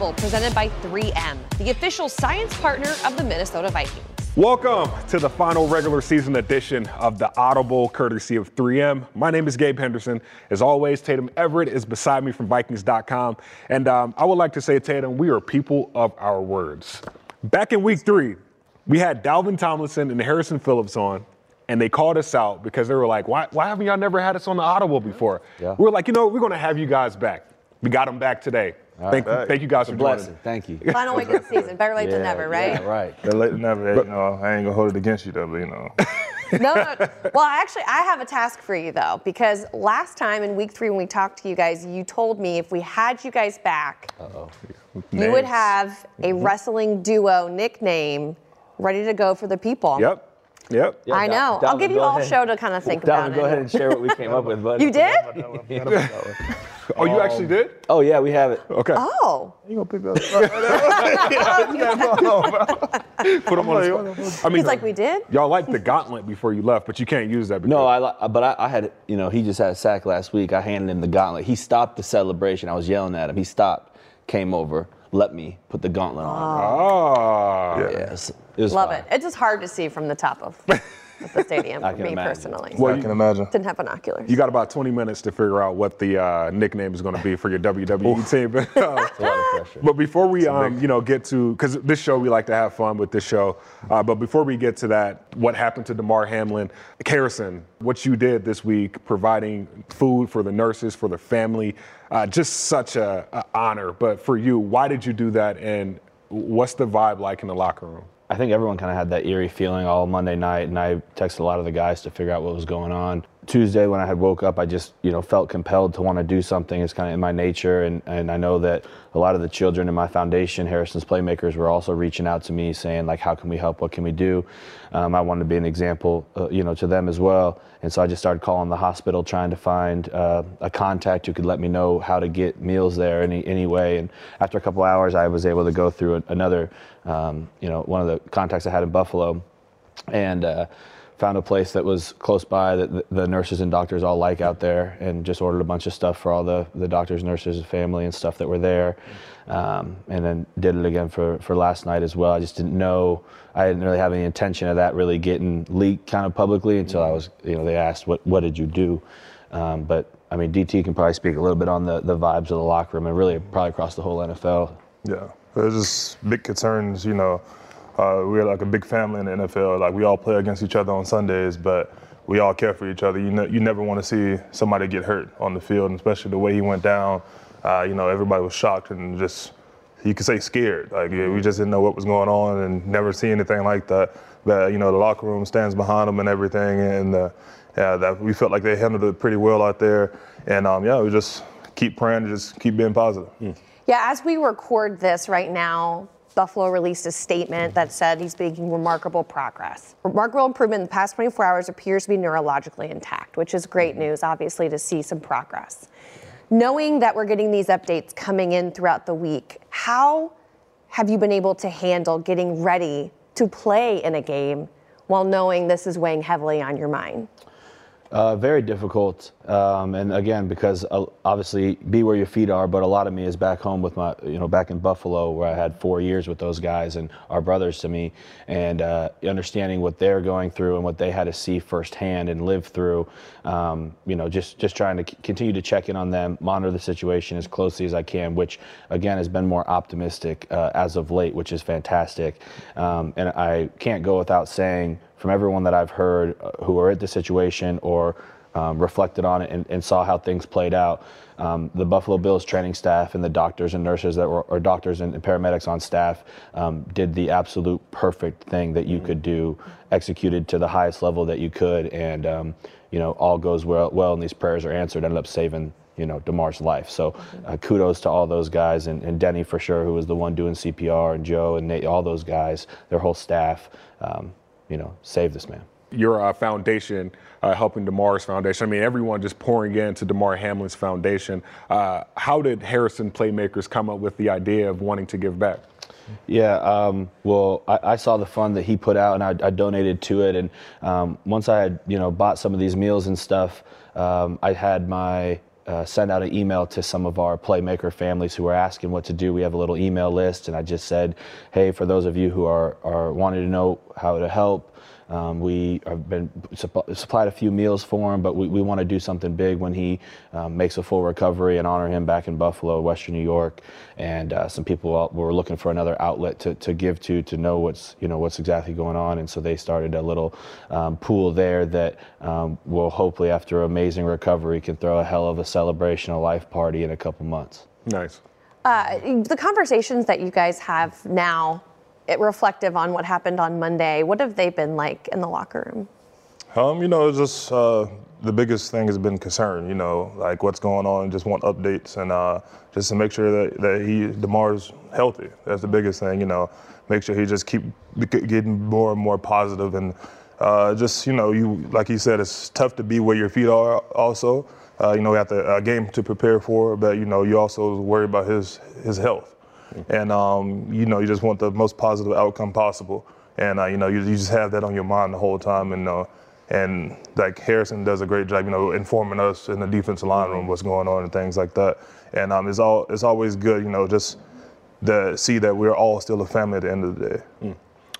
Welcome Audible presented by 3M, the official science partner of the Minnesota Vikings. Welcome to the final regular season edition of the Audible, courtesy of 3M. My name is Gabe Henderson. As always, Tatum Everett is beside me from Vikings.com. And um, I would like to say, Tatum, we are people of our words. Back in week three, we had Dalvin Tomlinson and Harrison Phillips on, and they called us out because they were like, why, why haven't y'all never had us on the Audible before? Yeah. We were like, you know, we're going to have you guys back. We got them back today. Thank, right. thank you guys It's a for joining. blessing. Thank you. Final week of the season, better late than never, right? Yeah, right. Better late than never. You know, I ain't gonna hold it against you though, but you know. No, no. Well, actually, I have a task for you though, because last time in week three when we talked to you guys, you told me if we had you guys back, you would have a Mm-hmm. wrestling duo nickname ready to go for the people. Yep. Yep. Yeah, I Dal- know. I'll Dalvin, give you all ahead. show to kind of think Dalvin, about go it. ahead and share what we came up with, buddy. You did? Oh, you actually um, did? Oh yeah, we have it. Okay. Oh. You gonna pick that up? Put them on the spot. I mean, He's like, we did? y'all liked the gauntlet before you left, but you can't use that. Because, No, I li- but I, I had you know he just had a sack last week. I handed him the gauntlet. He stopped the celebration. I was yelling at him. He stopped, came over, let me put the gauntlet on. Ah. Yes, it was Love fine. it. It's just hard to see from the top of the stadium I for can me imagine. personally. Well, I can imagine. Didn't have binoculars. You got about 20 minutes to figure out what the uh, nickname is going to be for your WWE team. But, a lot of pressure. but before we, um, you know, get to because this show we like to have fun with this show. Uh, but before we get to that, what happened to Damar Hamlin, Harrison? What you did this week, providing food for the nurses, for the family, uh, just such a, a honor. But for you, why did you do that? And what's the vibe like in the locker room? I think everyone kind of had that eerie feeling all Monday night, and I texted a lot of the guys to figure out what was going on. Tuesday, when I had woke up, I just you know felt compelled to want to do something. It's kind of in my nature, and and I know that a lot of the children in my foundation, Harrison's Playmakers, were also reaching out to me saying like, how can we help? What can we do? Um, I wanted to be an example, uh, you know, to them as well. And so I just started calling the hospital, trying to find uh, a contact who could let me know how to get meals there any any way. And after a couple hours, I was able to go through another, um, you know, one of the contacts I had in Buffalo, and uh, found a place that was close by that the, nurses and doctors all like out there, and just ordered a bunch of stuff for all the the doctors, nurses, and family and stuff that were there. Um, and then did it again for, for last night as well. I just didn't know, I didn't really have any intention of that really getting leaked kind of publicly until I was, you know, they asked, what, what did you do? Um, but I mean, DT can probably speak a little bit on the, the vibes of the locker room and really probably across the whole NFL. Yeah, there's just big concerns. You know, uh, we're like a big family in the NFL. Like we all play against each other on Sundays, but we all care for each other. You know, you never want to see somebody get hurt on the field, and especially the way he went down. Uh, you know, everybody was shocked and just you could say scared. Like we just didn't know what was going on and never see anything like that. But you know, the locker room stands behind them and everything, and uh, yeah, that we felt like they handled it pretty well out there. And um, yeah, we just keep praying, just keep being positive. Yeah, as we record this right now, Buffalo released a statement that said he's making remarkable progress. Remarkable improvement in the past 24 hours appears to be neurologically intact, which is great news, obviously, to see some progress. Knowing that we're getting these updates coming in throughout the week, how have you been able to handle getting ready to play in a game while knowing this is weighing heavily on your mind? Uh, very difficult, um, and again, because uh, obviously be where your feet are. But a lot of me is back home with my, you know, back in Buffalo where I had four years with those guys and our brothers to me, and uh, understanding what they're going through and what they had to see firsthand and live through. Um, you know, just just trying to continue to check in on them, monitor the situation as closely as I can, which again has been more optimistic uh, as of late, which is fantastic. Um, and I can't go without saying from everyone that I've heard uh, who are at the situation or um, reflected on it and, and saw how things played out. Um, the Buffalo Bills training staff and the doctors and nurses that were, or doctors and paramedics on staff um, did the absolute perfect thing that you could do, executed to the highest level that you could, and um, you know all goes well, well, and these prayers are answered. Ended up saving you know Damar's life. So uh, kudos to all those guys and, and Denny for sure, who was the one doing CPR, and Joe and Nate, all those guys, their whole staff. Um, you know, save this man. your uh, foundation uh, helping Damar's foundation. I mean, everyone just pouring into Damar Hamlin's foundation. Uh, how did Harrison Playmakers come up with the idea of wanting to give back? Yeah, um, well, I, I saw the fund that he put out, and I, I donated to it. And um, once I had, you know, bought some of these meals and stuff, um, I had my uh, send out an email to some of our playmaker families who are asking what to do. We have a little email list, and I just said, hey, for those of you who are, are wanting to know how to help, um, we have been supp- supplied a few meals for him, but we, we want to do something big when he um, makes a full recovery and honor him back in Buffalo, Western New York. And uh, some people were looking for another outlet to, to give to to know what's you know what's exactly going on. And so they started a little um, pool there that um, will hopefully, after amazing recovery, can throw a hell of a celebration, a life party in a couple months. Nice. Uh, the conversations that you guys have now, it reflective on what happened on Monday. What have they been like in the locker room? Um, you know, just uh, the biggest thing has been concern. You know, like what's going on. Just want updates and uh, just to make sure that, that he Damar's healthy. That's the biggest thing. You know, make sure he just keep getting more and more positive and uh, just you know, you like you said, it's tough to be where your feet are. Also, uh, you know, we have the a game to prepare for, but you know, you also worry about his his health, and um, you know, you just want the most positive outcome possible. And uh, you know, you, you just have that on your mind the whole time, and uh, and like Harrison does a great job, you know, informing us in the defensive line room what's going on and things like that. And um, it's all it's always good, you know, just to see that we're all still a family at the end of the day.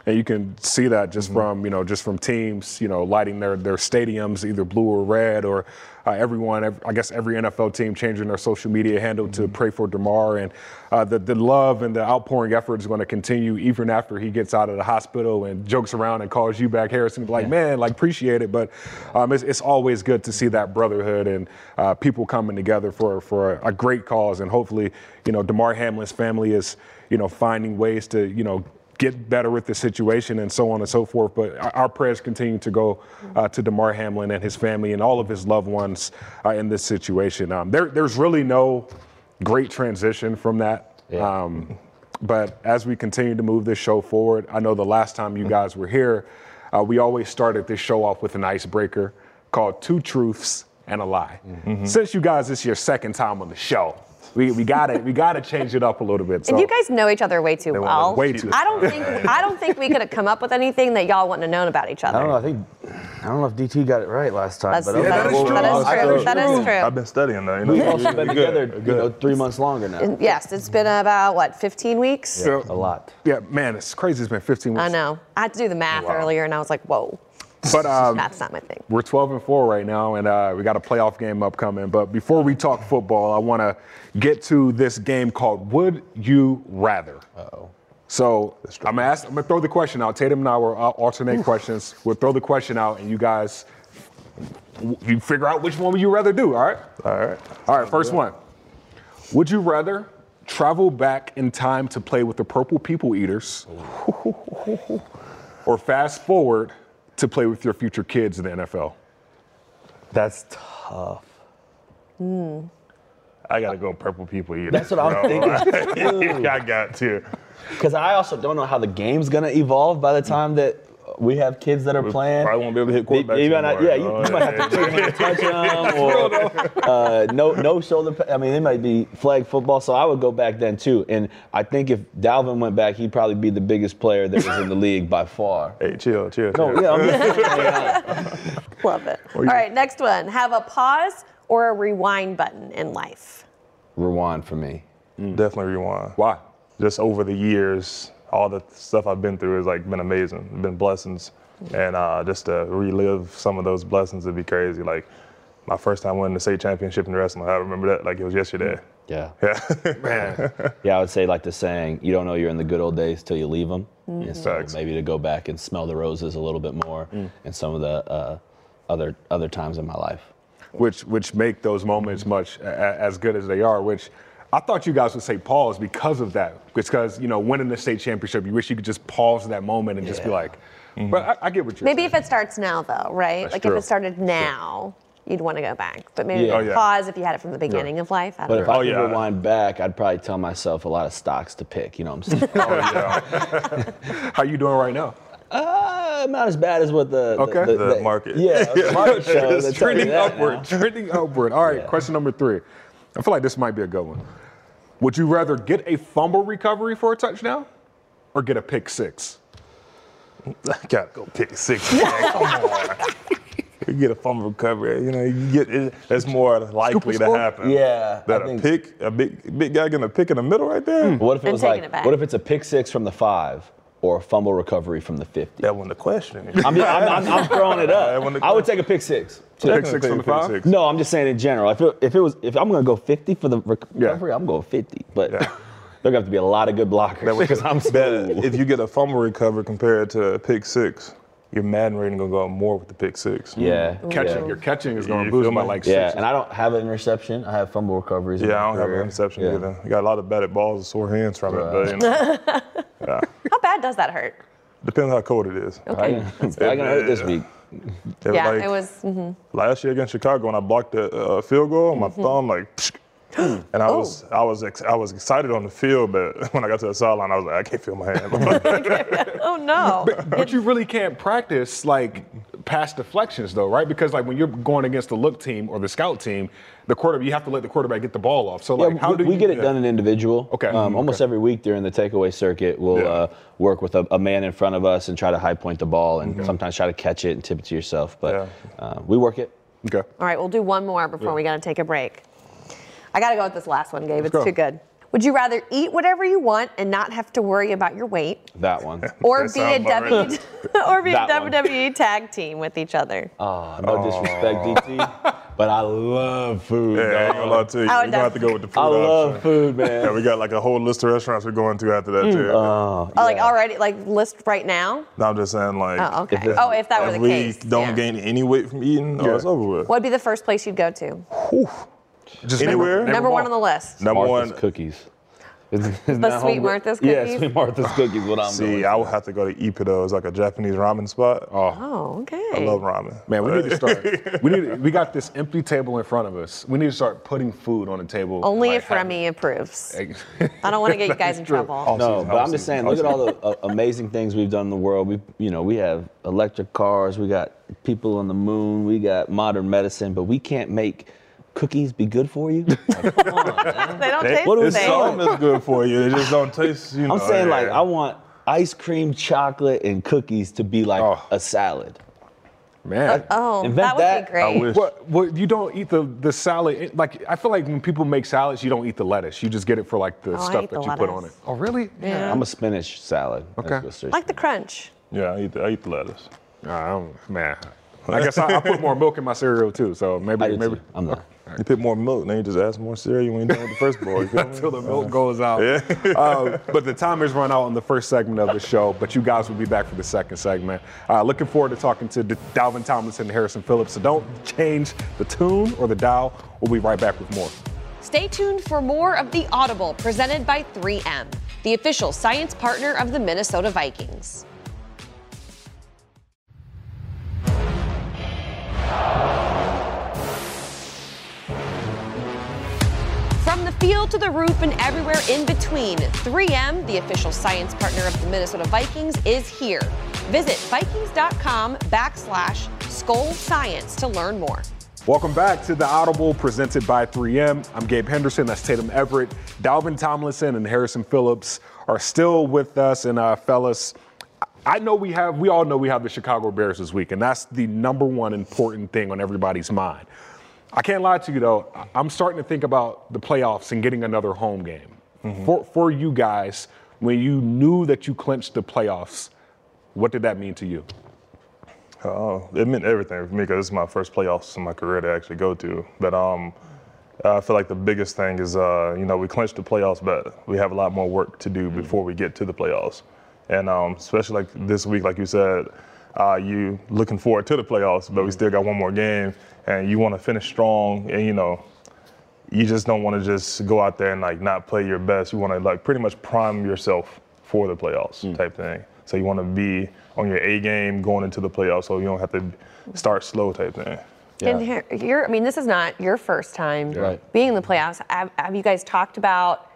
And you can see that just from you know just from teams you know lighting their their stadiums either blue or red or uh, everyone ev- I guess every NFL team changing their social media handle to pray for Damar and uh, the the love and the outpouring effort is going to continue even after he gets out of the hospital and jokes around and calls you back Harrison like man like appreciate it. But um, it's, it's always good to see that brotherhood and uh, people coming together for for a, a great cause. And hopefully you know Damar Hamlin's family is you know finding ways to you know get better with the situation and so on and so forth. But our- our prayers continue to go uh, to Damar Hamlin and his family and all of his loved ones uh, in this situation. Um, there, there's really no great transition from that. Yeah. Um, but as we continue to move this show forward, I know the last time you guys were here, uh, we always started this show off with an icebreaker called Two Truths and a Lie. Since you guys, this is your second time on the show, we, we gotta we gotta change it up a little bit. So And you guys know each other way too want well. Way too- I don't think I don't think we could have come up with anything that y'all wouldn't have known about each other. I don't know. I think I don't know if DT got it right last time, That's, but that, okay. that is is, true. that is true. That is true. I've been studying that. You know, We've also been Good, together, good. you know, three months longer now. Yes, it's been about what 15 weeks. Yeah. A lot. Yeah, man, it's crazy. It's been 15 weeks. I know. I had to do the math Wow. earlier, and I was like, "Whoa, But um, that's not my thing." we're 12 and 4 right now, and uh, we got a playoff game upcoming. But before we talk football, I want to get to this game called Would You Rather? Uh-oh. So I'm gonna ask. I'm gonna throw the question out. Tatum and I will uh, alternate questions. We'll throw the question out, and you guys, you figure out which one would you rather do. All right. All right. All right. First one. Would you rather travel back in time to play with the Purple People Eaters, or fast forward to play with your future kids in the NFL? That's tough. Hmm. I gotta go purple people eater. That's what I'm thinking. I got to. Because I also don't know how the game's gonna evolve by the time that we have kids that are playing. probably won't be able to hit They- quarterbacks they might not- anymore. yeah, you, Oh, you might have to two-hand touch them, or uh, no, no shoulder. pa- I mean, it might be flag football. So I would go back then too. And I think if Dalvin went back, he'd probably be the biggest player that was in the league by far. Hey, chill, chill. No, chill. yeah, I'm just, Love it. All right, next one. Have a pause or a rewind button in life. rewind for me. Definitely rewind. Why? Just over the years, all the stuff I've been through has like been amazing. Been blessings, and uh, just to relive some of those blessings would be crazy. Like my first time winning the state championship in wrestling, I remember that like it was yesterday. Yeah. Yeah. Man, Yeah, I would say like the saying, you don't know you're in the good old days till you leave them. And so Facts. maybe to go back and smell the roses a little bit more and some of the uh, other other times in my life. which which make those moments much a, a- as good as they are. Which I thought you guys would say pause because of that. Because you know, winning the state championship, you wish you could just pause that moment and just be Yeah. like. But I, I get what you're Maybe saying. if it starts now, though, right? That's like true. if it started now, you'd want to go back. But maybe Yeah. Oh, yeah. pause if you had it from the beginning of life. I But don't if know. I Oh, could yeah. rewind back, I'd probably tell myself a lot of stocks to pick. You know what I'm saying? oh yeah. How are you doing right now? uh, not as bad as what the Okay. The market. Yeah, the market shows. It's I tell you trending upward, now. trending upward. All right, Yeah. question number three. I feel like this might be a good one. Would you rather get a fumble recovery for a touchdown, or get a pick six? I gotta go pick six. Man. Come on. you get a fumble recovery. You know, you get it, it's more likely to happen. Yeah, that I a think- pick, a big big guy getting a pick in the middle right there. What if it And was taking like, it back. what if it's a pick six from the five or a fumble recovery from the 50? That wasn't the question. I'm, I'm, I'm, I'm throwing it up. I would take a pick six. Pick six from the five? six. No, I'm just saying in general. If it, if it was, if I'm gonna go 50 for the rec- Yeah. recovery, I'm going 50. But Yeah. there have to be a lot of good blockers because I'm That slow. if you get a fumble recovery compared to a pick six, your Madden rating gonna go up more with the pick six. Yeah, Catching, yeah. your catching is going to You boost feel by me? like Yeah, six. and I don't have an interception. I have fumble recoveries. Yeah, my I don't have an interception Yeah. either. You got a lot of batted balls and sore hands from it, but you know, yeah. How bad does that hurt? depends how cold it is. Okay. It's probably gonna hurt this week. It Yeah, like it was. mhm. last year against Chicago when I blocked the uh, field goal, my thumb like, and I was I was ex- I was excited on the field, but when I got to the sideline, I was like, I can't feel my hand. Oh no. But you really can't practice like pass deflections though, right? Because like when you're going against the look team or the scout team, the quarterback you have to let the quarterback get the ball off. So like yeah, how we, do we you get it yeah. done in individual. Okay, Um, mhm, almost okay. every week during the takeaway circuit, we'll Yeah. uh, work with a, a man in front of us and try to high point the ball, and sometimes try to catch it and tip it to yourself. But Yeah. uh, we work it. Okay. All right, we'll do one more before we gotta take a break. I gotta go with this last one, Gabe. It's go. too good. Would you rather eat whatever you want and not have to worry about your weight, That one. or be a sounds about W, right. or be a one. WWE tag team with each other? Oh, no disrespect, DT, oh. but I love food. yeah, I ain't gonna lie to you. I We're would gonna have to go with the food I love option. food, Yeah, man. we got like a whole list of restaurants we're going to after that mm, too. Oh, Oh, like already, like list right now? no, I'm just saying like, Oh, okay. it- oh, if that were if the we case. don't yeah. gain any weight from eating, Yeah. oh, it's over with. What'd be the first place you'd go to? Just Anywhere? name- name Number one on the list. Number Martha's one, cookies. Isn't that Sweet homegr- Martha's Yeah, cookies? Sweet Martha's cookies. What I'm see, doing. I would have to go to Ippudo. It's like a Japanese ramen spot. Oh. Oh, okay. I love ramen. Man, we need to start. we need. We got this empty table in front of us. We need to start putting food on the table. Only like, if have- Remy approves. I don't want to get you guys in true. trouble. No, season, but I'm just season, saying, look at all the uh, amazing things we've done in the world. We, you know, we have electric cars, we got people on the moon, we got modern medicine, but we can't make cookies be good for you. Like, come on, man. They don't They- taste what do the we It's same. say? something that's good for you. They just don't taste. You know, I'm saying like. I want ice cream, chocolate, and cookies to be like Oh. a salad. Man. Uh, oh, Invent that would that. be great. I wish. What, what, you don't eat the, the salad. it- like, I feel like when people make salads, you don't eat the lettuce. You just get it for like the Oh, stuff that the you put on it. lettuce. Oh, really? Yeah. I'm a spinach salad. Okay. what seriously- like the crunch. Yeah, I eat the, I eat the lettuce. Nah, I don't- man. I guess I, I put more milk in my cereal too. So maybe I maybe too. I'm not. You put more milk, then you just add some more cereal when you're done with the first bowl. You feel me? until the milk goes out. Yeah. uh, but the time has run out in the first segment of the show. But you guys will be back for the second segment. Uh, looking forward to talking to D- Dalvin Tomlinson and Harrison Phillips. So don't change the tune or the dial. We'll be right back with more. Stay tuned for more of The Audible presented by 3M, the official science partner of the Minnesota Vikings. From the field to the roof and everywhere in between, 3M, the official science partner of the Minnesota Vikings, is here. Visit Vikings.com backslash Skol Science to learn more. Welcome back to the Audible presented by 3M. I'm Gabe Henderson. That's Tatum Everett. Dalvin Tomlinson and Harrison Phillips are still with us. And uh, fellas, I know we have, we all know we have the Chicago Bears this week, and that's the number one important thing on everybody's mind. I can't lie to you though, I'm starting to think about the playoffs and getting another home game. For, for you guys, when you knew that you clinched the playoffs, what did that mean to you? Oh, it meant everything for me because this is my first playoffs in my career to actually go to. But um, I feel like the biggest thing is, uh, you know, we clinched the playoffs, but we have a lot more work to do before we get to the playoffs. And um, especially like this week, like you said, uh, you looking forward to the playoffs, but we still got one more game, and you want to finish strong, and you know, you just don't want to just go out there and like not play your best. You want to like pretty much prime yourself for the playoffs type thing. So you want to be on your A game going into the playoffs, so you don't have to start slow type thing. And here, you're, I mean, this is not your first time Right. being in the playoffs. Have, have you guys talked about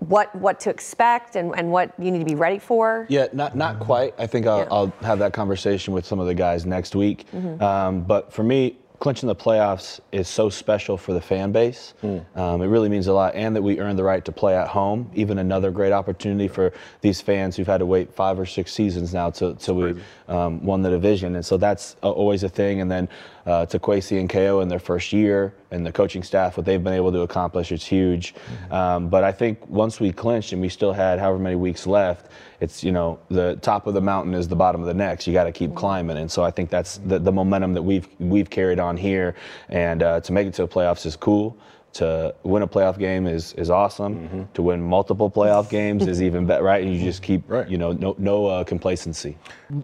what what to expect and, and what you need to be ready for? Yeah, not not quite. I think I'll, Yeah. I'll have that conversation with some of the guys next week. Um, but for me, clinching the playoffs is so special for the fan base. Um, it really means a lot, and that we earned the right to play at home. Even another great opportunity for these fans who've had to wait five or six seasons now to, to we um, won the division, and so that's uh, always a thing. And then uh, to Kwesi and KO in their first year and the coaching staff, what they've been able to accomplish, it's huge. Um, but I think once we clinched and we still had however many weeks left, it's you know the top of the mountain is the bottom of the next. You got to keep climbing, and so I think that's the, the momentum that we've we've carried on here, and uh, to make it to the playoffs is cool to win a playoff game is is awesome. Mm-hmm. To win multiple playoff games is even better, right? And you just keep, Right. you know, no no uh, complacency.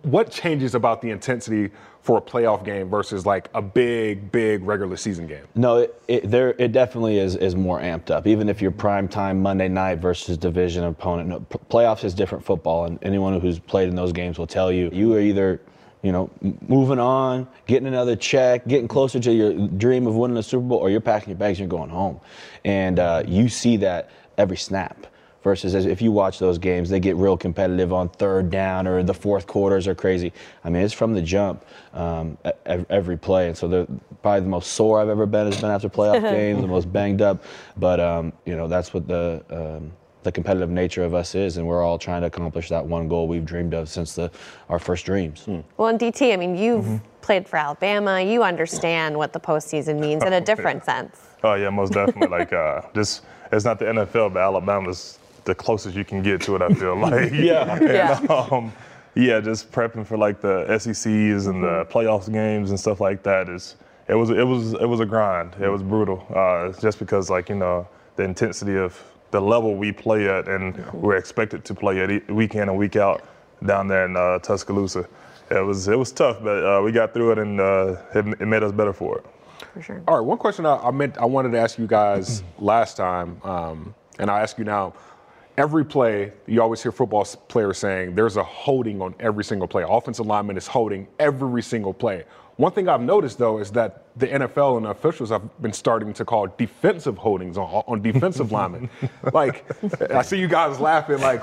What changes about the intensity for a playoff game versus like a big, big regular season game? No, it, it there it definitely is is more amped up. Even if you're prime time Monday night versus division opponent, no, playoffs is different football, and anyone who's played in those games will tell you you are either. You know, moving on, getting another check, getting closer to your dream of winning a Super Bowl, or you're packing your bags and you're going home. And uh, you see that every snap. versus as if you watch those games, they get real competitive on third down or the fourth quarters are crazy. I mean, it's from the jump um, every play, and so the probably the most sore I've ever been has been after playoff games, the most banged up. But um, you know, that's what the um, the competitive nature of us is, and we're all trying to accomplish that one goal we've dreamed of since the our first dreams. Well, in DT, I mean, you've played for Alabama. You understand what the postseason means in a different sense. Oh yeah, most definitely. like uh, just it's not the NFL, but Alabama's the closest you can get to it. I feel like. Yeah. And, Yeah. um, yeah, just prepping for like the SECs and the playoffs games and stuff like that is it was it was it was a grind. It was brutal. Uh, just because like you know the intensity of the level we play at and we're expected to play at e- week in and week out down there in uh, Tuscaloosa. It was it was tough, but uh, we got through it and uh, it, it made us better for it. For sure. All right, one question I, I meant I wanted to ask you guys last time, um, and I ask you now. Every play, you always hear football players saying there's a holding on every single play. Offensive lineman is holding every single play. One thing I've noticed though is that the NFL and the officials have been starting to call defensive holdings on, on defensive linemen. Like, I see you guys laughing. Like,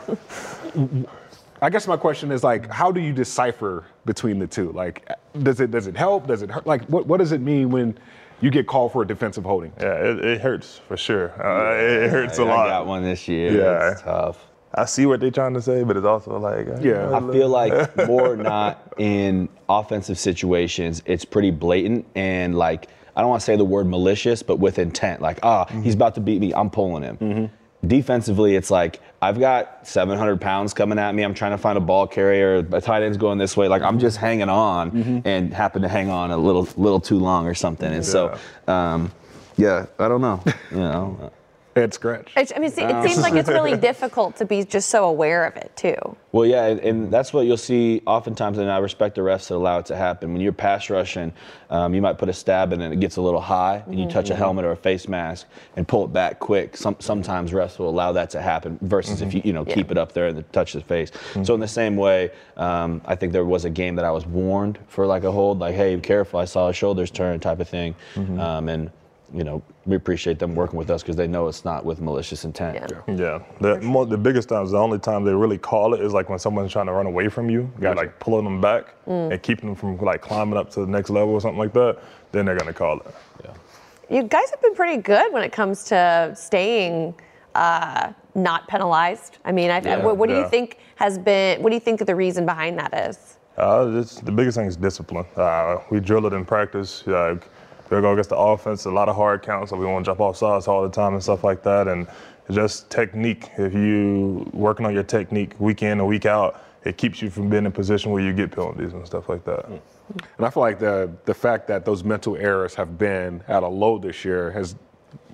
I guess my question is like, how do you decipher between the two? Like, does it does it help? Does it hurt? Like, what what does it mean when you get called for a defensive holding? Yeah, it, it hurts for sure. Uh, it, it hurts a I lot. I got one this year. Yeah. It's tough. I see what they're trying to say, but it's also like uh, Yeah. I feel like more not in offensive situations, it's pretty blatant and like I don't want to say the word malicious, but with intent. Like, ah, he's about to beat me, I'm pulling him. Defensively, it's like I've got 700 pounds coming at me. I'm trying to find a ball carrier. A tight end's going this way. Like I'm just hanging on and happen to hang on a little, little too long or something. And so, um, yeah, I don't know. You know, Head scratch. It's, I mean, see, it seems like it's really difficult to be just so aware of it too. Well, yeah, and, and that's what you'll see oftentimes, and I respect the refs that allow it to happen. When you're pass rushing, um, you might put a stab in and it gets a little high, and you touch a helmet or a face mask and pull it back quick. Some, sometimes refs will allow that to happen versus if you you know keep it up there and touch the face. So in the same way, um, I think there was a game that I was warned for like a hold, like hey, be careful, I saw his shoulders turn type of thing, um, and you know we appreciate them working with us because they know it's not with malicious intent. Yeah. Yeah, the mo- the biggest times, the only time they really call it is like when someone's trying to run away from you. You're like pulling them back and keeping them from like climbing up to the next level or something like that. Then they're gonna call it. Yeah. You guys have been pretty good when it comes to staying uh, not penalized. I mean, I, Yeah. what, what do you think has been? What do you think the reason behind that is? Uh, it's, the biggest thing is discipline. Uh, we drill it in practice. Uh, we go against the offense, a lot of hard counts, so we won't jump off sides all the time and stuff like that. And just technique. If you working on your technique week in and week out, it keeps you from being in a position where you get penalties and stuff like that. And I feel like the the fact that those mental errors have been at a low this year has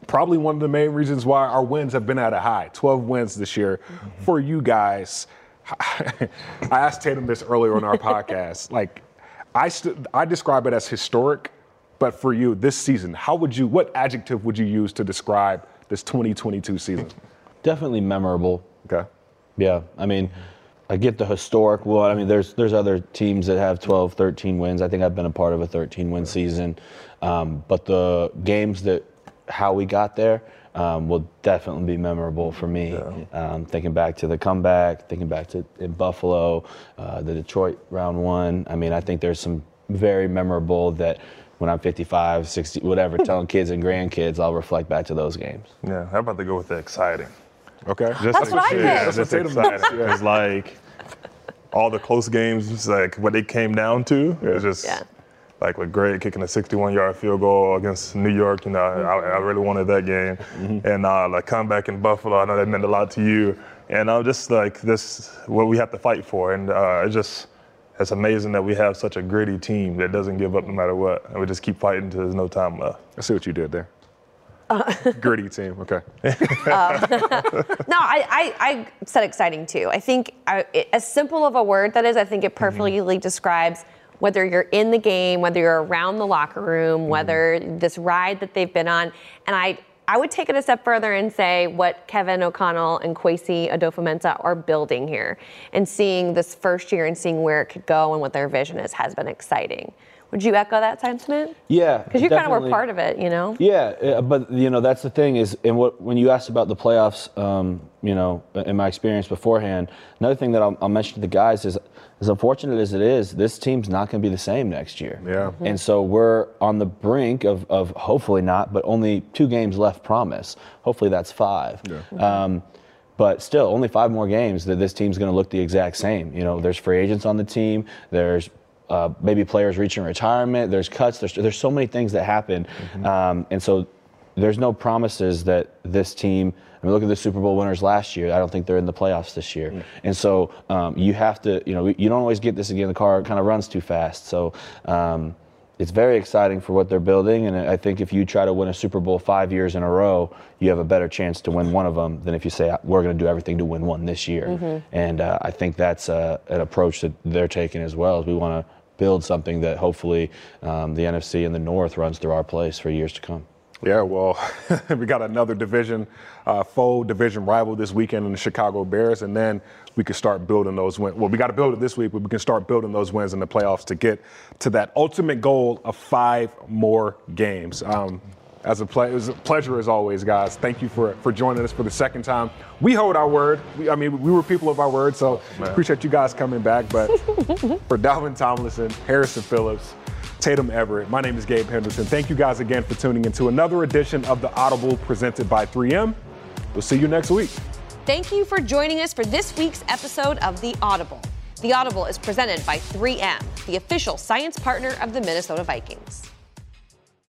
probably one of the main reasons why our wins have been at a high. 12 wins this year for you guys. I asked Tatum this earlier on our podcast. Like, I st- I describe it as historic, but for you this season, how would you? What adjective would you use to describe this 2022 season? Definitely memorable. Okay. Yeah, I mean, I get the historic one. I mean, there's there's other teams that have 12, 13 wins. I think I've been a part of a 13 win season, um, but the games that how we got there um, will definitely be memorable for me. Um, thinking back to the comeback, thinking back to in Buffalo, uh, the Detroit round one. I mean, I think there's some very memorable that. When I'm 55, 60, whatever, telling kids and grandkids, I'll reflect back to those games. Yeah, how about to go with the exciting? Okay. Just That's what I yeah. That's Just what Tatum exciting. thinks, yeah. It's like all the close games, it's like what they came down to. It's just Yeah. like with Greg kicking a 61-yard field goal against New York. You know, I, I really wanted that game, Mm-hmm. and uh, like come back in Buffalo. I know that meant a lot to you, and I'm just like this what we have to fight for, and uh, it's just. It's amazing that we have such a gritty team that doesn't give up no matter what, and we just keep fighting until there's no time left. I see what you did there. Uh, gritty team. Okay. Uh, no, I, I, I said exciting too. I think I, it, as simple of a word that is, I think it perfectly mm-hmm. describes whether you're in the game, whether you're around the locker room, mm-hmm. whether this ride that they've been on. And I, I would take it a step further and say what Kevin O'Connell and Kwesi Adofo-Mensah are building here and seeing this first year and seeing where it could go and what their vision is has been exciting. Would you echo that sentiment? Yeah, Because you kind of were part of it, you know? Yeah, uh, but you know that's the thing is, and what when you asked about the playoffs, um, you know, in my experience beforehand, another thing that I'll, I'll mention to the guys is, as unfortunate as it is, this team's not going to be the same next year. Yeah. And so we're on the brink of, of hopefully not, but only two games left. Promise. Hopefully that's five. Yeah. Um, but still, only five more games that this team's going to look the exact same. You know, there's free agents on the team. There's uh, maybe players reaching retirement. There's cuts. There's there's so many things that happen, um, and so there's no promises that this team. I mean, look at the Super Bowl winners last year. I don't think they're in the playoffs this year, and so um, you have to. You know, you don't always get this again. The car kind of runs too fast, so. Um, it's very exciting for what they're building, and I think if you try to win a Super Bowl five years in a row, you have a better chance to win one of them than if you say we're going to do everything to win one this year. And uh, I think that's uh, an approach that they're taking as well. As we want to build something that hopefully um, the NFC and the North runs through our place for years to come. Yeah, well, we got another division, uh, foe division rival this weekend in the Chicago Bears, and then we can start building those wins. Well, we got to build it this week, but we can start building those wins in the playoffs to get to that ultimate goal of five more games. Um, as a ple- it was a pleasure as always, guys. Thank you for for joining us for the second time. We hold our word. We, I mean, we were people of our word, so appreciate you guys coming back. But for Dalvin Tomlinson, Harrison Phillips. Tatum Everett. My name is Gabe Henderson. Thank you guys again for tuning into another edition of The Audible presented by 3M. We'll see you next week. Thank you for joining us for this week's episode of The Audible. The Audible is presented by 3M, the official science partner of the Minnesota Vikings.